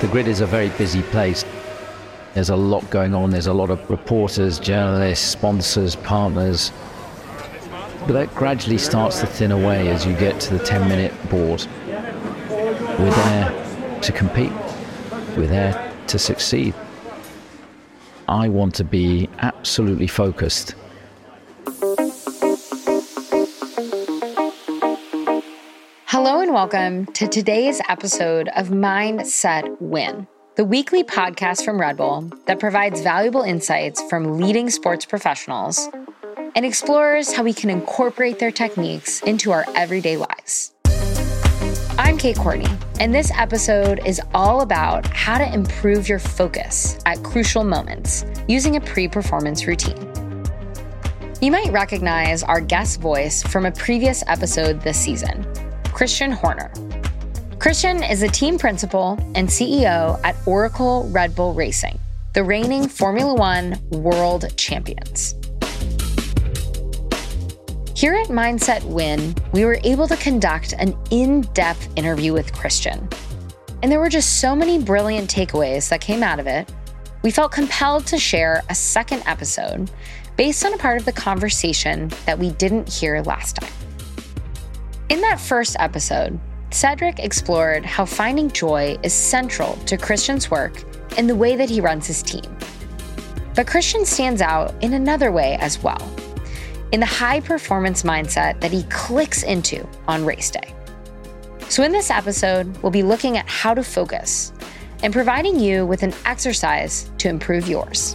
The grid is a very busy place. There's a lot going on. There's a lot of reporters, journalists, sponsors, partners. But that gradually starts to thin away as you get to the 10 minute board. We're there to compete, we're there to succeed. I want to be absolutely focused. Hello and welcome to today's episode of Mindset Win, the weekly podcast from Red Bull that provides valuable insights from leading sports professionals and explores how we can incorporate their techniques into our everyday lives. I'm Kate Courtney, and this episode is all about how to improve your focus at crucial moments using a pre performance routine. You might recognize our guest voice from a previous episode this season, Christian Horner. Christian is a team principal and CEO at Oracle Red Bull Racing, the reigning Formula One world champions. Here at Mindset Win, we were able to conduct an in depth interview with Christian. And there were just so many brilliant takeaways that came out of it, we felt compelled to share a second episode based on a part of the conversation that we didn't hear last time. In that first episode, Cedric explored how finding joy is central to Christian's work and the way that he runs his team. But Christian stands out in another way as well in the high performance mindset that he clicks into on race day. So, in this episode, we'll be looking at how to focus and providing you with an exercise to improve yours.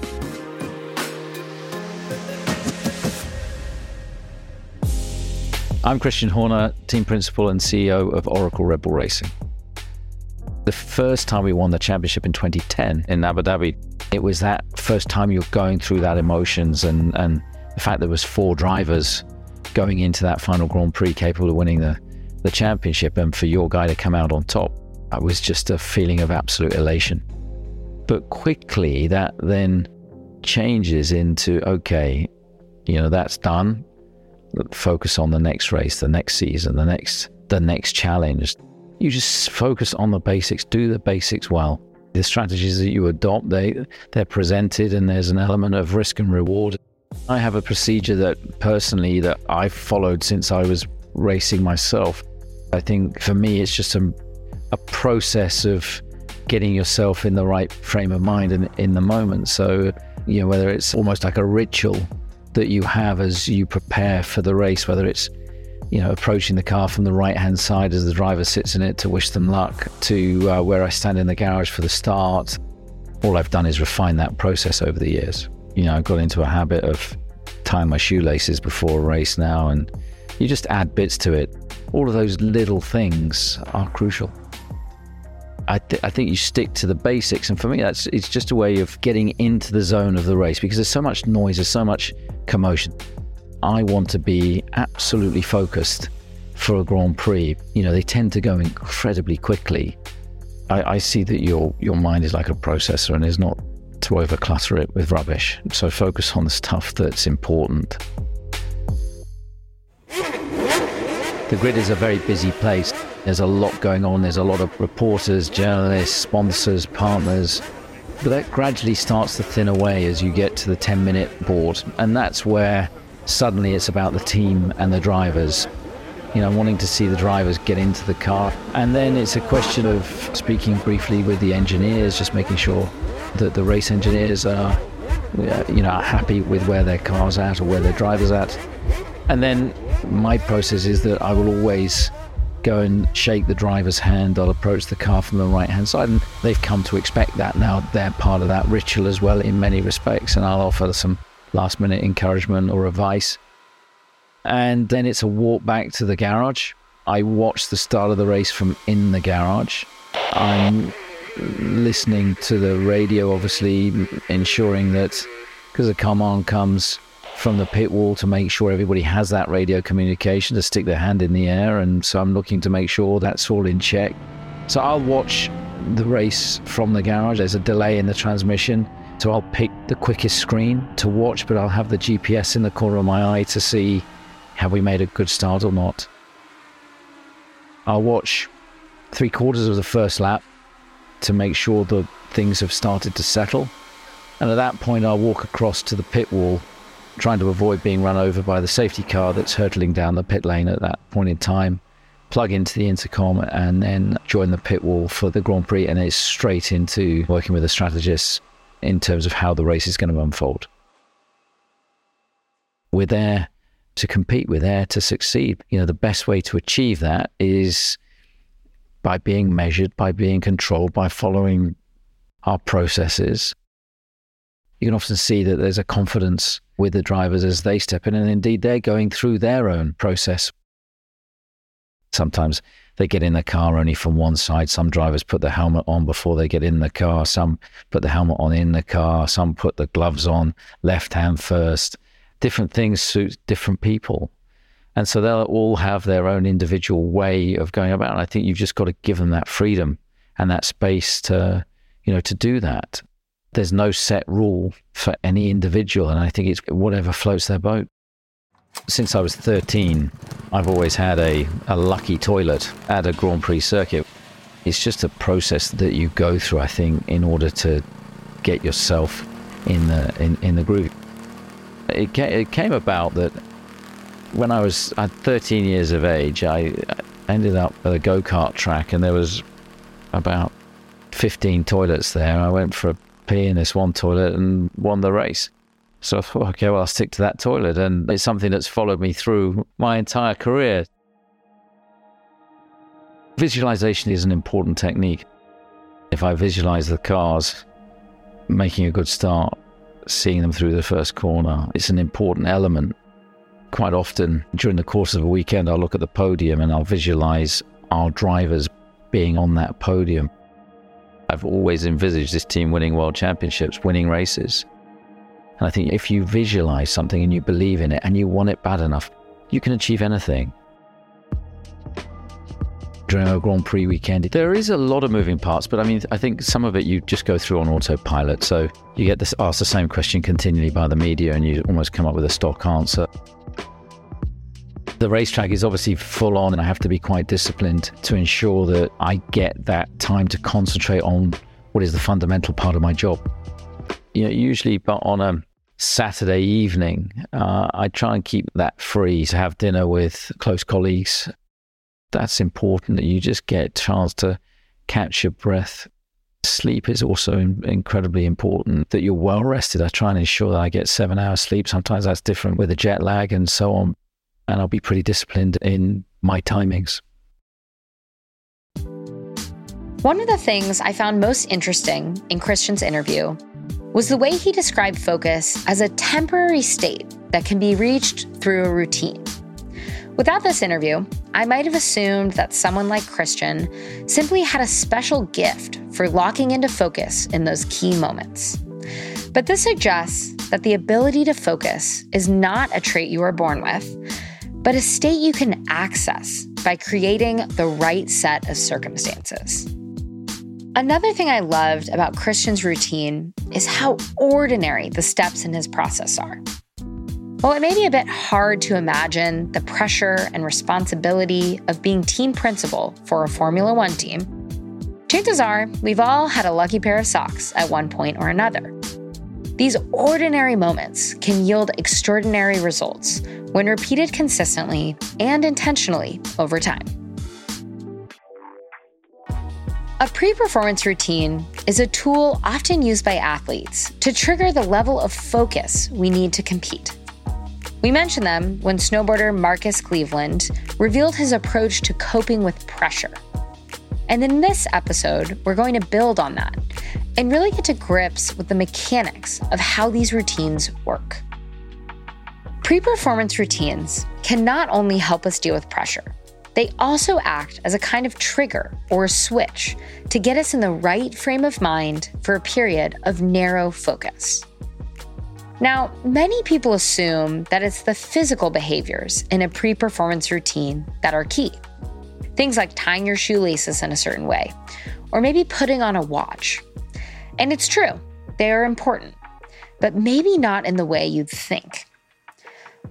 I'm Christian Horner, team principal and CEO of Oracle Red Bull Racing. The first time we won the championship in 2010 in Abu Dhabi, it was that first time you're going through that emotions and, and the fact there was four drivers going into that final Grand Prix capable of winning the, the championship and for your guy to come out on top, that was just a feeling of absolute elation. But quickly that then changes into, okay, you know, that's done. Focus on the next race, the next season, the next the next challenge. You just focus on the basics, do the basics well. The strategies that you adopt, they they're presented and there's an element of risk and reward. I have a procedure that personally that I've followed since I was racing myself. I think for me it's just a, a process of getting yourself in the right frame of mind and in the moment. So, you know, whether it's almost like a ritual that you have as you prepare for the race, whether it's you know, approaching the car from the right hand side as the driver sits in it to wish them luck, to uh, where I stand in the garage for the start. All I've done is refine that process over the years you know, I got into a habit of tying my shoelaces before a race now, and you just add bits to it. All of those little things are crucial. I, th- I think you stick to the basics, and for me, that's it's just a way of getting into the zone of the race because there's so much noise, there's so much commotion. I want to be absolutely focused for a Grand Prix. You know, they tend to go incredibly quickly. I, I see that your your mind is like a processor and is not to overclutter it with rubbish. So focus on the stuff that's important. The grid is a very busy place. There's a lot going on. There's a lot of reporters, journalists, sponsors, partners. But that gradually starts to thin away as you get to the 10 minute board. And that's where suddenly it's about the team and the drivers. You know, wanting to see the drivers get into the car. And then it's a question of speaking briefly with the engineers, just making sure that the race engineers are, uh, you know, happy with where their car's at or where their driver's at. And then my process is that I will always go and shake the driver's hand. I'll approach the car from the right hand side, and they've come to expect that now. They're part of that ritual as well in many respects, and I'll offer some last minute encouragement or advice. And then it's a walk back to the garage. I watch the start of the race from in the garage. I'm listening to the radio, obviously, ensuring that because the command comes from the pit wall to make sure everybody has that radio communication to stick their hand in the air. And so I'm looking to make sure that's all in check. So I'll watch the race from the garage. There's a delay in the transmission. So I'll pick the quickest screen to watch, but I'll have the GPS in the corner of my eye to see have we made a good start or not. I'll watch three quarters of the first lap to make sure that things have started to settle. And at that point, I'll walk across to the pit wall, trying to avoid being run over by the safety car that's hurtling down the pit lane at that point in time. Plug into the intercom and then join the pit wall for the Grand Prix, and it's straight into working with the strategists in terms of how the race is going to unfold. We're there to compete, we're there to succeed. You know, the best way to achieve that is by being measured, by being controlled, by following our processes. You can often see that there's a confidence with the drivers as they step in, and indeed they're going through their own process. Sometimes they get in the car only from one side. Some drivers put the helmet on before they get in the car. Some put the helmet on in the car. Some put the gloves on left hand first. Different things suit different people. And so they'll all have their own individual way of going about. And I think you've just got to give them that freedom and that space to, you know, to do that. There's no set rule for any individual. And I think it's whatever floats their boat. Since I was 13, I've always had a, a lucky toilet at a Grand Prix circuit. It's just a process that you go through, I think, in order to get yourself in the, in, in the groove. It, ca- it came about that when I was at 13 years of age, I ended up at a go kart track, and there was about 15 toilets there. I went for a pee in this one toilet and won the race. So I thought, okay, well, I'll stick to that toilet. And it's something that's followed me through my entire career. Visualization is an important technique. If I visualize the cars making a good start, seeing them through the first corner, it's an important element quite often during the course of a weekend, I'll look at the podium and I'll visualize our drivers being on that podium. I've always envisaged this team winning world championships, winning races. And I think if you visualize something and you believe in it and you want it bad enough, you can achieve anything. During a Grand Prix weekend, there is a lot of moving parts, but I mean, I think some of it you just go through on autopilot. So you get this, asked the same question continually by the media and you almost come up with a stock answer. The racetrack is obviously full on, and I have to be quite disciplined to ensure that I get that time to concentrate on what is the fundamental part of my job. You know, usually, but on a Saturday evening, uh, I try and keep that free to have dinner with close colleagues. That's important that you just get a chance to catch your breath. Sleep is also incredibly important that you're well rested. I try and ensure that I get seven hours sleep. Sometimes that's different with the jet lag and so on and I'll be pretty disciplined in my timings. One of the things I found most interesting in Christian's interview was the way he described focus as a temporary state that can be reached through a routine. Without this interview, I might have assumed that someone like Christian simply had a special gift for locking into focus in those key moments. But this suggests that the ability to focus is not a trait you are born with, but a state you can access by creating the right set of circumstances. Another thing I loved about Christian's routine is how ordinary the steps in his process are. While it may be a bit hard to imagine the pressure and responsibility of being team principal for a Formula One team, chances are we've all had a lucky pair of socks at one point or another. These ordinary moments can yield extraordinary results when repeated consistently and intentionally over time. A pre performance routine is a tool often used by athletes to trigger the level of focus we need to compete. We mentioned them when snowboarder Marcus Kleveland revealed his approach to coping with pressure. And in this episode, we're going to build on that and really get to grips with the mechanics of how these routines work. Pre performance routines can not only help us deal with pressure, they also act as a kind of trigger or switch to get us in the right frame of mind for a period of narrow focus. Now, many people assume that it's the physical behaviors in a pre performance routine that are key. Things like tying your shoelaces in a certain way, or maybe putting on a watch. And it's true, they are important, but maybe not in the way you'd think.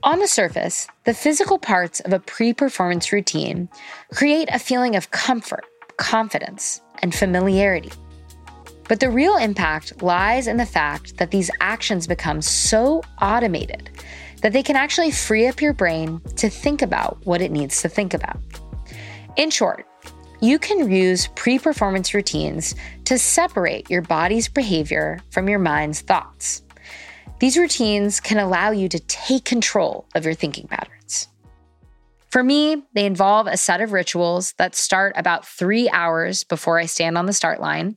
On the surface, the physical parts of a pre performance routine create a feeling of comfort, confidence, and familiarity. But the real impact lies in the fact that these actions become so automated that they can actually free up your brain to think about what it needs to think about. In short, you can use pre performance routines to separate your body's behavior from your mind's thoughts. These routines can allow you to take control of your thinking patterns. For me, they involve a set of rituals that start about three hours before I stand on the start line.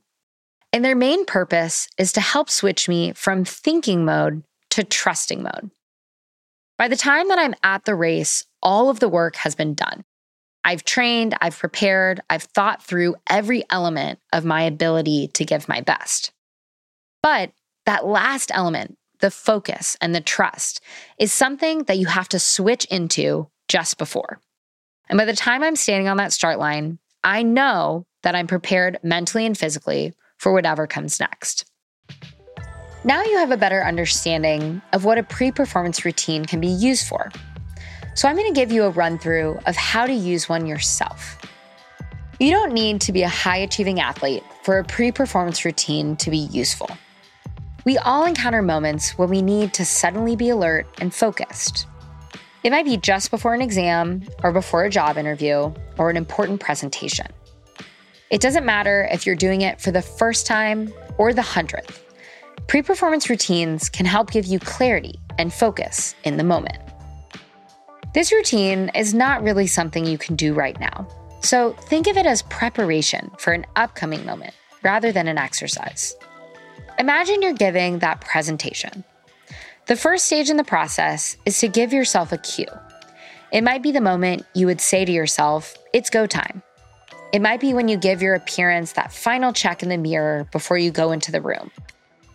And their main purpose is to help switch me from thinking mode to trusting mode. By the time that I'm at the race, all of the work has been done. I've trained, I've prepared, I've thought through every element of my ability to give my best. But that last element, the focus and the trust, is something that you have to switch into just before. And by the time I'm standing on that start line, I know that I'm prepared mentally and physically for whatever comes next. Now you have a better understanding of what a pre performance routine can be used for. So I'm going to give you a run through of how to use one yourself. You don't need to be a high achieving athlete for a pre performance routine to be useful. We all encounter moments when we need to suddenly be alert and focused. It might be just before an exam, or before a job interview, or an important presentation. It doesn't matter if you're doing it for the first time or the hundredth. Pre performance routines can help give you clarity and focus in the moment. This routine is not really something you can do right now. So think of it as preparation for an upcoming moment rather than an exercise. Imagine you're giving that presentation. The first stage in the process is to give yourself a cue. It might be the moment you would say to yourself, It's go time. It might be when you give your appearance that final check in the mirror before you go into the room.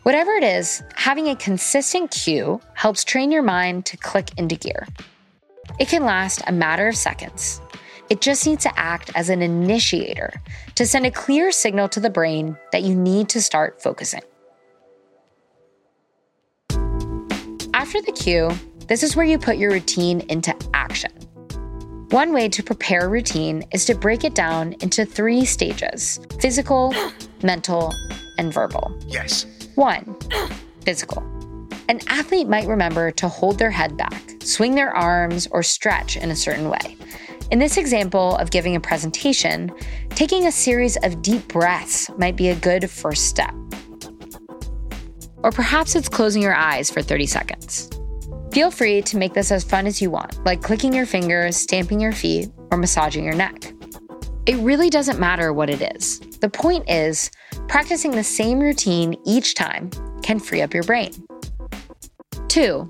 Whatever it is, having a consistent cue helps train your mind to click into gear. It can last a matter of seconds. It just needs to act as an initiator to send a clear signal to the brain that you need to start focusing. After the cue, this is where you put your routine into action. One way to prepare a routine is to break it down into three stages physical, mental, and verbal. Yes. One, physical. An athlete might remember to hold their head back, swing their arms, or stretch in a certain way. In this example of giving a presentation, taking a series of deep breaths might be a good first step. Or perhaps it's closing your eyes for 30 seconds. Feel free to make this as fun as you want, like clicking your fingers, stamping your feet, or massaging your neck. It really doesn't matter what it is. The point is, practicing the same routine each time can free up your brain. Two,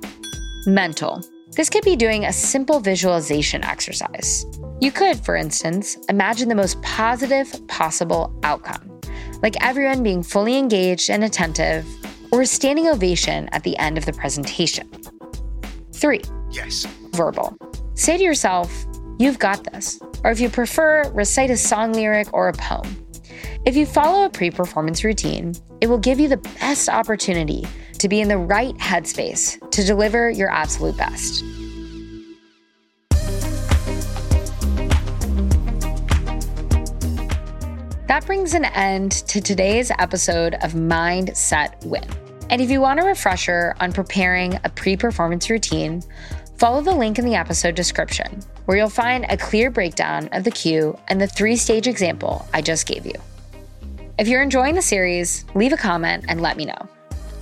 mental. This could be doing a simple visualization exercise. You could, for instance, imagine the most positive possible outcome, like everyone being fully engaged and attentive, or a standing ovation at the end of the presentation. Three, Yes. verbal. Say to yourself, You've got this. Or if you prefer, recite a song lyric or a poem. If you follow a pre performance routine, it will give you the best opportunity to be in the right headspace to deliver your absolute best. That brings an end to today's episode of Mindset Win. And if you want a refresher on preparing a pre performance routine, follow the link in the episode description, where you'll find a clear breakdown of the cue and the three stage example I just gave you. If you're enjoying the series, leave a comment and let me know.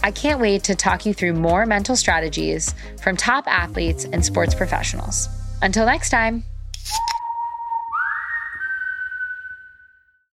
I can't wait to talk you through more mental strategies from top athletes and sports professionals. Until next time.